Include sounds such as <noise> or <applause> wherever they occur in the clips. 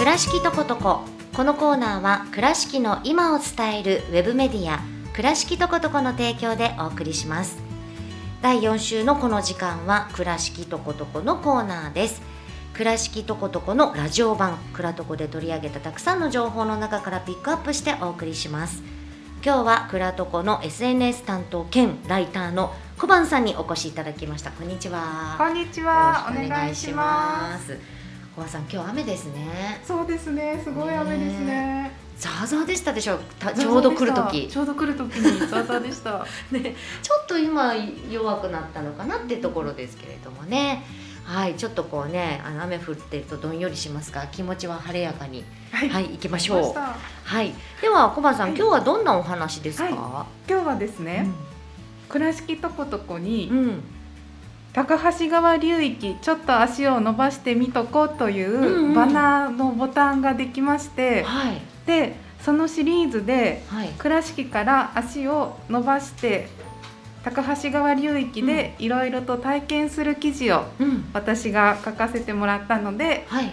倉敷とことここのコーナーは倉敷の今を伝えるウェブメディア倉敷とことこの提供でお送りします。第4週のこの時間は倉敷とことこのコーナーです。倉敷とことこのラジオ版倉とこで取り上げたたくさんの情報の中からピックアップしてお送りします。今日は倉とこの SNS 担当兼ライターの小判さんにお越しいただきました。こんにちは。こんにちは。お願いします。す小判さん今日雨ですね。そうですね。すごい雨ですね。ザーザーでしたでしょたちょうど来る時。ちょうど来る時にザーザーでした。<laughs> ね、ちょっと今弱くなったのかなってところですけれどもね。はいちょっとこうねあの雨降ってるとどんよりしますが気持ちは晴れやかに。ははい行きましょう。はい。では小判さん、はい。今日はどんなお話ですか、今日はですね、倉敷とことこに、うん、うん高橋川流域ちょっと足を伸ばしてみとこうというんうん。うバナーのボタンができまして、はい。でそのシリーズではい。倉敷から足を伸ばして高橋川流域でいろいろと体験する記事をうん。私が書かせてもらったのではい。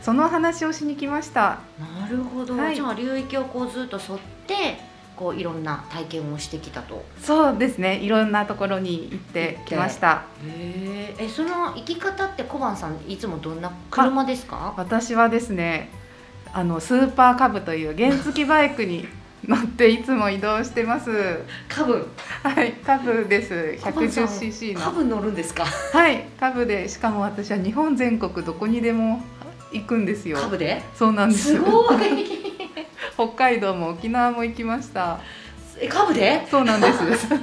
その話をしに来ました。なるほど、はい。じゃあ流域をこうずっと沿ってこういろんな体験をしてきたと。そうですね。いろんなところに行ってきました。へえその行き方って小判さんいつもどんな車ですか？私はですねあのスーパーカブという原付バイクに乗っていつも移動してます。カブ？はいカブです。小判さん 110cc の。カブ乗るんですか？はいカブでしかも私は日本全国どこにでも行くんですよ。カブで？そうなんですすごい北海道も沖縄も行きました。えカブで？そうなんです。<laughs> そう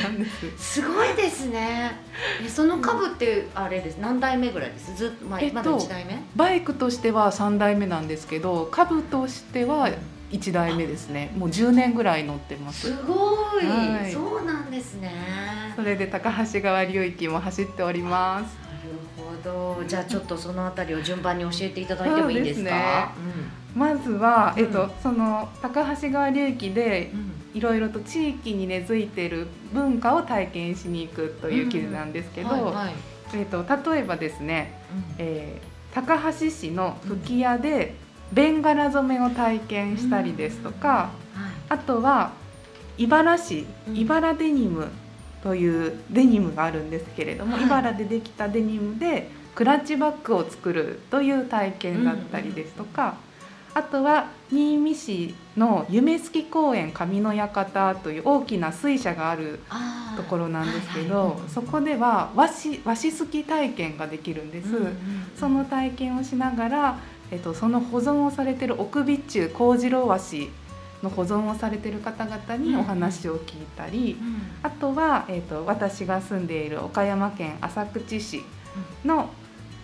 なんです。すごいですね。えそのカブってあれです。何代目ぐらいです？ずっと、まあえっとまだ1代目？バイクとしては3代目なんですけど株としては1代目ですね。もう10年ぐらい乗ってます。すごい、はい。そうなんですね。それで高橋川流域も走っておりますほど。じゃあちょっとそのあたりを順番に教えていただいてもいいですか？まずは、えっとうんその高橋川流域でうん。うんいろいろと地域に根付いている文化を体験しに行くという記事なんですけど、はいはい。えっと例えばですね、うん。えー高橋市の吹屋でベンガラ染めを体験したりですとか、はい。あとは茨市うん。茨デニムというデニムがあるんですけれども、はい。茨でできたデニムでクラッチバッグを作るという体験だったりですとか、あとは新見市の夢付公園上の館という大きな水車があるところなんですけはいど、はい。そこでは和紙和紙すき体験ができるんです。その体験をしながら、えっと、その保存をされてる奥備中幸次郎和紙の保存をされてる方々にお話を聞いたり、うん。あとは、えっと、私が住んでいる岡山県浅口市の、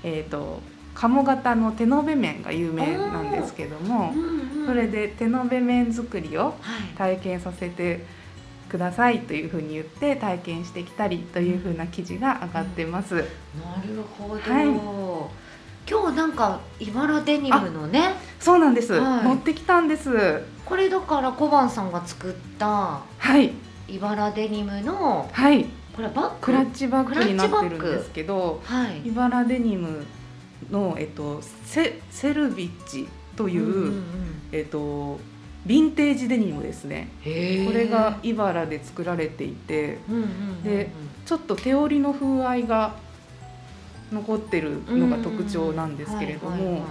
えっと、鴨型の手延べ麺が有名なんですけどもうんうん。それで手延べ麺作りをはい。体験させてくださいというふうに言って体験してきたりというふうな記事が上がってます。なるほど、はい今日なんか茨デニムのね。そうなんです、はい。持ってきたんです。これだから小判さんが作った。はい。茨デニムの。はい。これバッグ？クラッチバッグになってるんですけどはい。茨デニムの、えっと、セセルビッチという、んんん。えっと、ヴィンテージデニムですね。これが茨で作られていて。うんうんうんうん。でちょっと手織りの風合いが残ってるのが特徴なんですけれどはいはいはいもは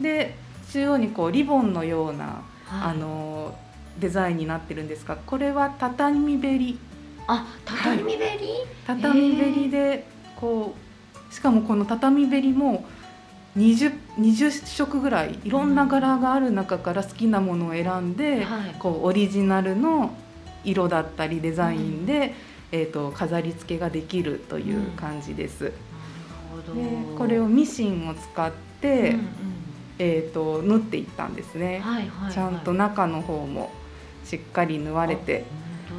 い。で中央にこうリボンのようなはい。あのデザインになってるんですがこれは畳べり。あ畳べり、畳べりでこうしかもこの畳べりも 20, 20色ぐらいいろんな柄がある中から好きなものを選んで、はい。こうオリジナルの色だったりデザインで、えー、と飾り付けができるという感じです。なるでこれをミシンを使って、うんうん。えー、と縫っていったんですね。はいはいはい、ちゃんと中の方もしっかり縫われて。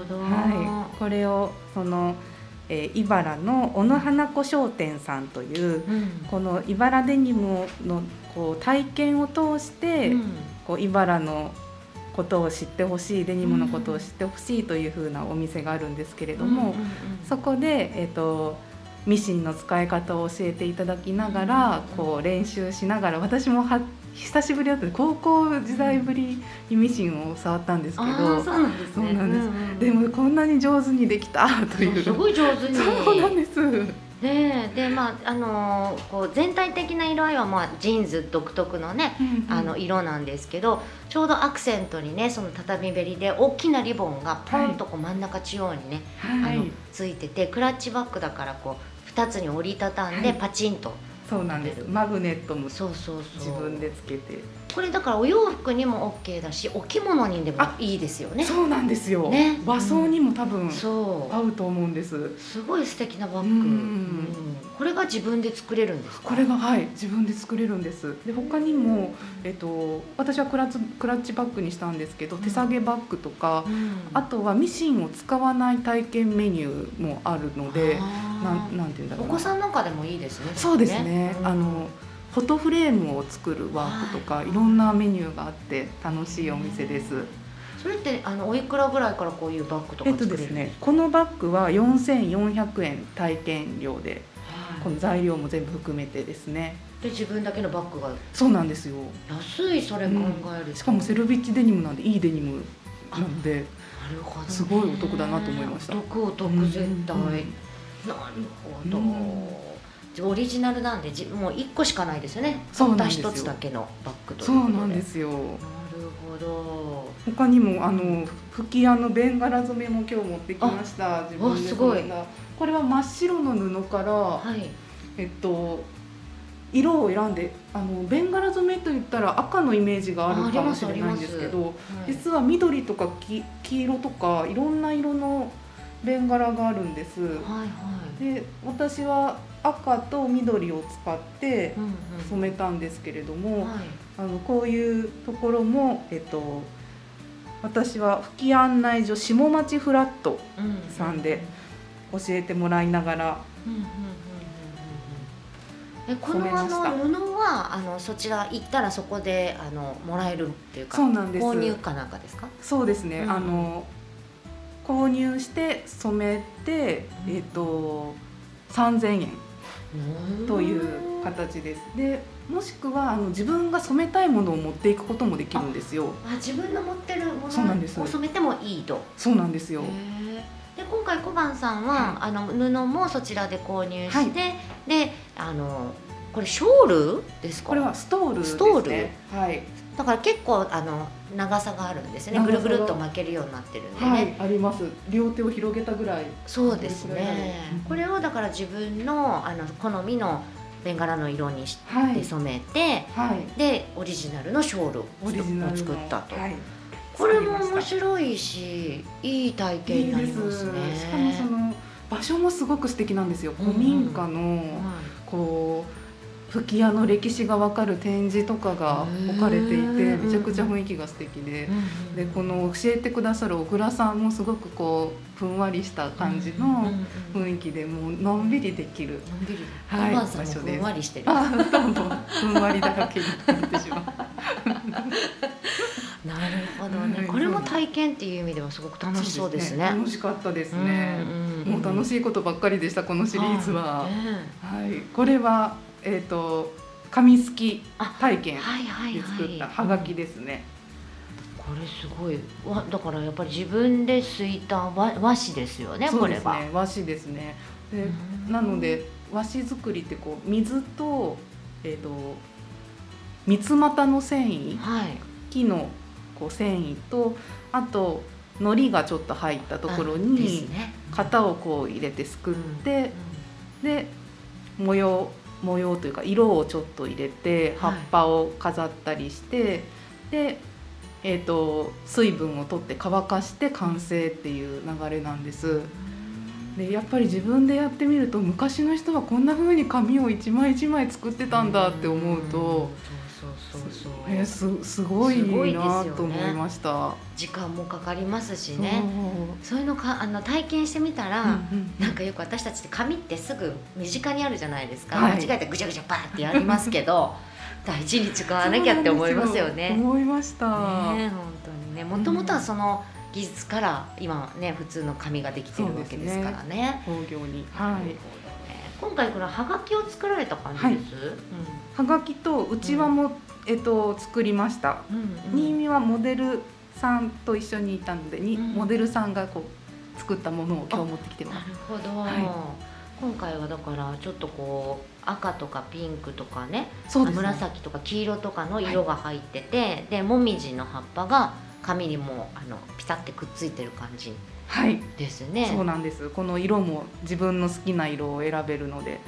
はい、これをその、えー、茨の小野花子商店さんといううん。この茨デニムのこう体験を通して、うん。こう茨のことを知ってほしいデニムのことを知ってほしいというふうなお店があるんですけれども、うんうんうん。そこで、えー、とミシンの使い方を教えていただきながらこう練習しながら私もは久しぶりだった高校時代ぶりにミシンを触ったんですけど。そうなんですね。です。でもこんなに上手にできた <laughs> という。すごい上手に。そうなんです。ねでまああのーこう全体的な色合いはまあジーンズ独特のねあの色なんですけどちょうどアクセントにねその畳べりで大きなリボンがポンとこう真ん中中央にね、はい。あのついててクラッチバッグだからこう2つに折りたたんではい。パチンと、そうなんです。マグネットもそうそうそう。自分でつけてこれだからお洋服にも OK だしお着物にでもあいいですよね。そうなんですよ、ね。和装にも多分そう。合うと思うんです。すごい素敵なバッグ、うんうんこれが自分で作れるんですか？これがはい自分で作れるんです。で他にも、えっと、私はクラッチクラッチバッグにしたんですけど手提げバッグとかうん。あとはミシンを使わない体験メニューもあるのでなんなんていうんだろうな。お子さんなんかでもいいですね。そうですね、うん。あのフォトフレームを作るワークとか、はい。い、ろんなメニューがあって楽しいお店です。それってあのおいくらぐらいからこういうバッグとえっとか作れるですね、このバッグは4400円体験料でこの材料も全部含めてですね。で自分だけのバッグが。そうなんですよ。安いそれ考えると、しかもセルビッチデニムなんでいいデニムなのでなるほどね。すごいお得だなと思いました。お得お得絶対、うん。うんなるほど、オリジナルなんでじもう一個しかないですよね。そうなんですよ。たった一つだけのバッグといそうなんですよ。なるほど。他にもあの吹き矢のベンガラ染めも今日持ってきました。自分ですごい。これは真っ白の布から、はい。えっと色を選んであのベンガラ染めといったら赤のイメージがあるかもしれないんですけどはい。実は緑とか黄黄色とかいろんな色のベンガラがあるんです。はいはい。で私は赤と緑を使って染めたんですけれども、はい。あのこういうところも、えっと、私は吹き案内所下町フラットうんさんで教えてもらいながらこのあの布はあのそちら行ったらそこであのもらえるっていうかそうなんです。購入かなんかですか？そうですね、うん。あの購入して染めて、うん。えっと3000円という形です。でもしくはあの自分が染めたいものを持っていくこともできるんですよ。あ自分の持ってるもそうなんですのを染めてもいいとそうなんですよ。で今回小判さんは、はいあの布もそちらで購入はいして、であのこれショールですか？これはストールですね。ストールはい、だから結構あの長さがあるんですねぐるぐるっと巻けるようになってるんでね、はい、あります。両手を広げたぐらい。そうですねうんこれをだから自分のあの好みのベンガラの色にしはい。て染めて、はい。でオリジナルのショールを作ったと、はい。これも面白いしいい体験になりますねしかもその場所もすごく素敵なんですよ。古民家のはいこう吹き矢の歴史がわかる展示とかが置かれていてめちゃくちゃ雰囲気が素敵で。でこのの教えてくださる小倉さんもすごくこうふんわりした感じの雰囲気でもうのんびりできる。はい。場所ですふんわりしてる。あ、どんどんふんわりだらけになってしまう。<laughs> なるほどね。はい。これも体験っていう意味ではすごく楽しそうですね。楽しかったですね。もう楽いしいことばっかりでしたこのシリーズは。ね。はい、これはえっ、と紙すきあ体験ではい作ったハガキですね。これすごいわだからやっぱり自分ですいた和和紙ですよねそうこれはですね。和紙ですね。でうんなので和紙作りってこう水とえっ、と三つ股の繊維はい木のこう繊維とあと糊がちょっと入ったところにね型をこう入れてすくってうんで模様模様というか色をちょっと入れて葉はいっぱを飾ったりして、で、えー、と水分を取って乾かして完成っていう流れなんです。でやっぱり自分でやってみると昔の人はこんな風に紙を一枚一枚作ってたんだって思うと、そうそうそうそう。えーすすごいすごいですよね。なと思いました。時間もかかりますしね。そう。いうのかあの体験してみたら、うんうんなんかよく私たちって紙ってすぐ身近にあるじゃないですか、はい。間違えてぐちゃぐちゃバーってやりますけど <laughs> 大事に使わなきゃって思いますよね。ね思いました。本当にね。もともとはその技術から今ね普通の紙ができてるわけですからね。工業に。はい。ね。今回これはがきを作られた感じです、はがきとうちわも、えっと作りました。うんうん新見はモデルさんと一緒にいたので、にうんモデルさんがこう作ったものを今日持ってきてます。なるほど、は今回はだからちょっとこう赤とかピンクとかねそうですね。紫とか黄色とかの色が入ってて、でもみじの葉っぱが紙にもうあのピタってくっついてる感じはい。ですね。そうなんです。この色も自分の好きな色を選べるので、へ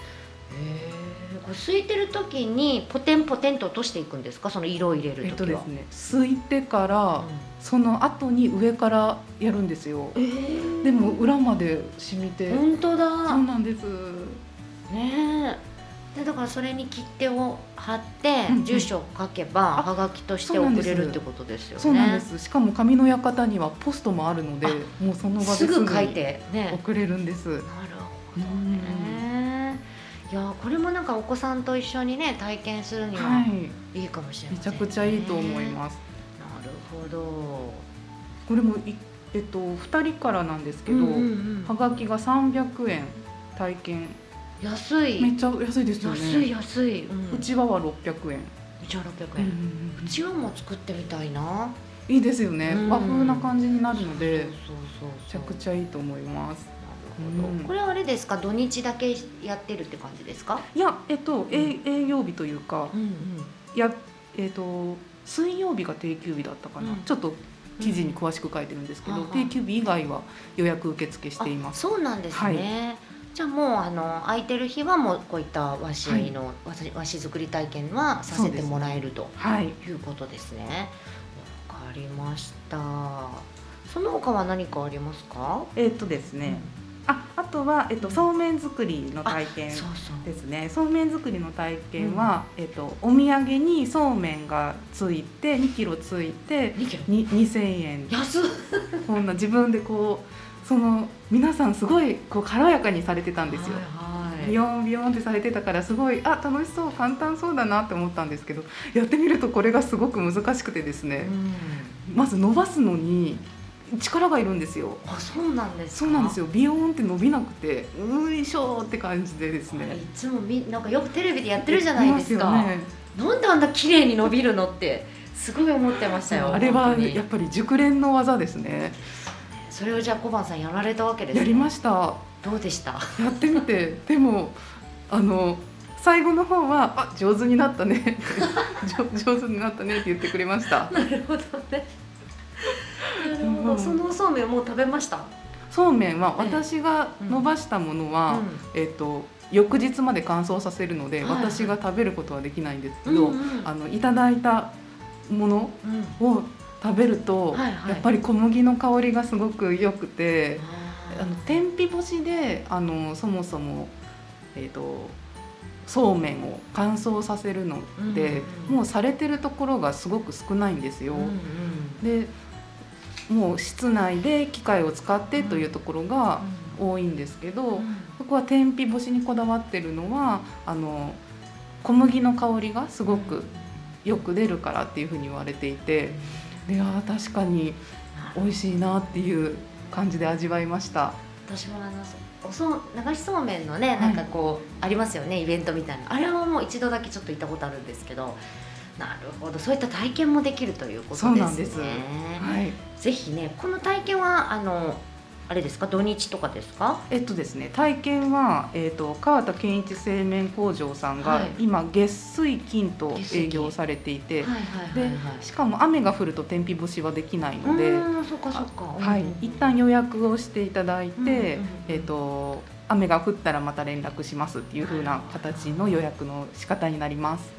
え。これ吸いてる時にポテンポテンと落としていくんですか？その色を入れる。えっとですね、すいてから、うんその後に上からやるんですよ。えーでも裏まで染みて、本当そうだ。なんです。ねえ。でだからそれに切手を貼ってうんうん住所を書けばあはがきとして送れるってことですよね。そうなんです。しかも紙の館にはポストもあるので、もうその場ですぐ書いにてね。送れるんです。なるほどね。いやこれもなんかお子さんと一緒にね体験するには。はいいいかもしれません、めちゃくちゃいいと思いす。ます。なるほど。これもいえっと二人からなんですけど、うんうんうんはがきが300円体験安い。めっちゃ安いですよね。安い安い。うちわは600円。うちは600うんうん円。うんも作ってみたいな。いいですよね。うん和風な感じになるので、めちゃくちゃいいと思います。ほど、うんこれはあれですか？土日だけやってるって感じですか？いや、えっと、営営業日というか、うんうん。や、えっと、水曜日が定休日だったかな。うんちょっと記事に詳しく書いてるんですけど、はあはあ定休日以外は予約受付しています。あそうなんですね。じゃあもうあの空いてる日はもうこういった和紙の、和紙和紙作り体験はさせてもらえるとはい。いうことですね。わかりました。その他は何かありますか？えっとですね。あ、あとは、えっと、そうめん作りの体験。ですね。そうめん作りの体験は、えっと、お土産にそうめんがついて、2キロついて。二キロ。に2000円安っ。こんな自分でこうその皆さんすごいこう軽やかにされてたんですよ。はいビヨンビヨンってされてたからすごいあ楽しそう簡単そうだなって思ったんですけどやってみるとこれがすごく難しくてですねうんまず伸ばすのに力がいるんですよあ、そうなんですか？そうなんですよビヨーンって伸びなくてういしょーって感じでですねいつもみなんかよくテレビでやってるじゃないですか。ねなんであんな綺麗に伸びるのってすごい思ってましたよ。あれはやっぱり熟練の技ですねそれをじゃあ小判さんやられたわけですね。やりましたどうでした？やってみてでもあの最後の方は「あ上手になったね <laughs>」上手になったねって言ってくれましたなるほどね。なるほど。うん。そのおそうめんをもう食べました？そうめんはええ。私が伸ばしたものは、えっと翌日まで乾燥させるので、私が食べることはできないんですけうんど、あのいただいたものうん。を食べると、やっぱり小麦の香りがすごく良くて、ああの天日干しであのそもそもえっ、とそうめんを乾燥させるので、もうされてるところがすごく少ないんですよ。でもう室内で機械を使ってというところが多いんですけど、うん。そこは天日干しにこだわってるのはあの小麦の香りがすごくよく出るからっていうふうに言われていてであー確かに美味しいなっていう感じで味わいました。私もあのおそう流しそうめんのねなんかこう、ありますよねイベントみたいな。あれはもう一度だけちょっと行ったことあるんですけどなるほど。そういった体験もできるということですね。そうなんです。はい、ぜひねこの体験はあのあれですか？土日とかですか？えっとですね体験は、えっと川田健一製麺工場さんが、はい。今月水金と営業されていて、はいはいではいはい。しかも雨が降ると天日干しはできないので、うーんそっかそっか。はい。一旦予約をしていただいて、うんうんうん。えっ、と雨が降ったらまた連絡しますっていう風な形の予約の仕方になります。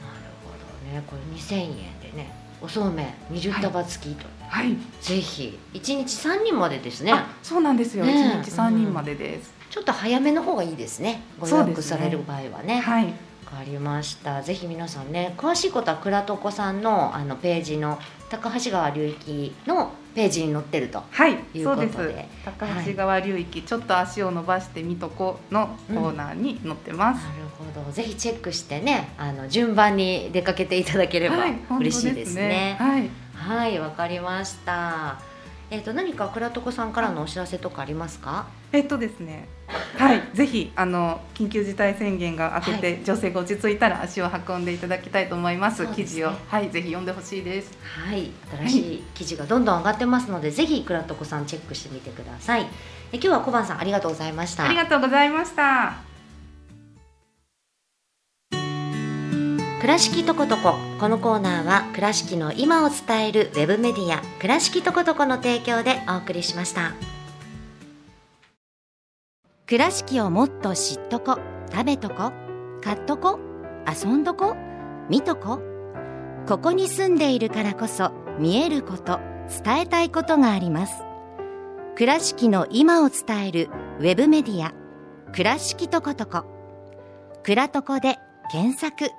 ねこれ2000円でねおそうめん20束付きと、はい、ぜひ。1日3人までですね。あ、そうなんですよ。一、ね日三人までです。ちょっと早めの方がいいですね。ご予約される場合はね。はい、わかりましたぜひ皆さんね詳しいことは倉床さんのあのページの高橋川流域のページに載ってるとはい、いうそうことでです。高橋川流域、ちょっと足を伸ばしてみとこのコーナーに載ってます。なるほどぜひチェックしてねあの順番に出かけていただければ嬉しいですね。はい、はいわかりました。えっ、と何か倉床さんからのお知らせとかありますか？えっとですね、はい、ぜひあの緊急事態宣言が明けて、情勢が落ち着いたら足を運んでいただきたいと思います。すね記事をはいぜひ読んでほしいです。はい、新しい記事がどんどん上がってますので、ぜひ倉床さんチェックしてみてください。え今日は小判さんありがとうございました。ありがとうございました。倉敷とことここのコーナーは倉敷の今を伝えるウェブメディア倉敷とことこの提供でお送りしました。倉敷をもっと知っとこ食べとこ買っとこ遊んどこ見とこ。ここに住んでいるからこそ見えること伝えたいことがあります。倉敷の今を伝えるウェブメディア倉敷とことこ倉とこで検索。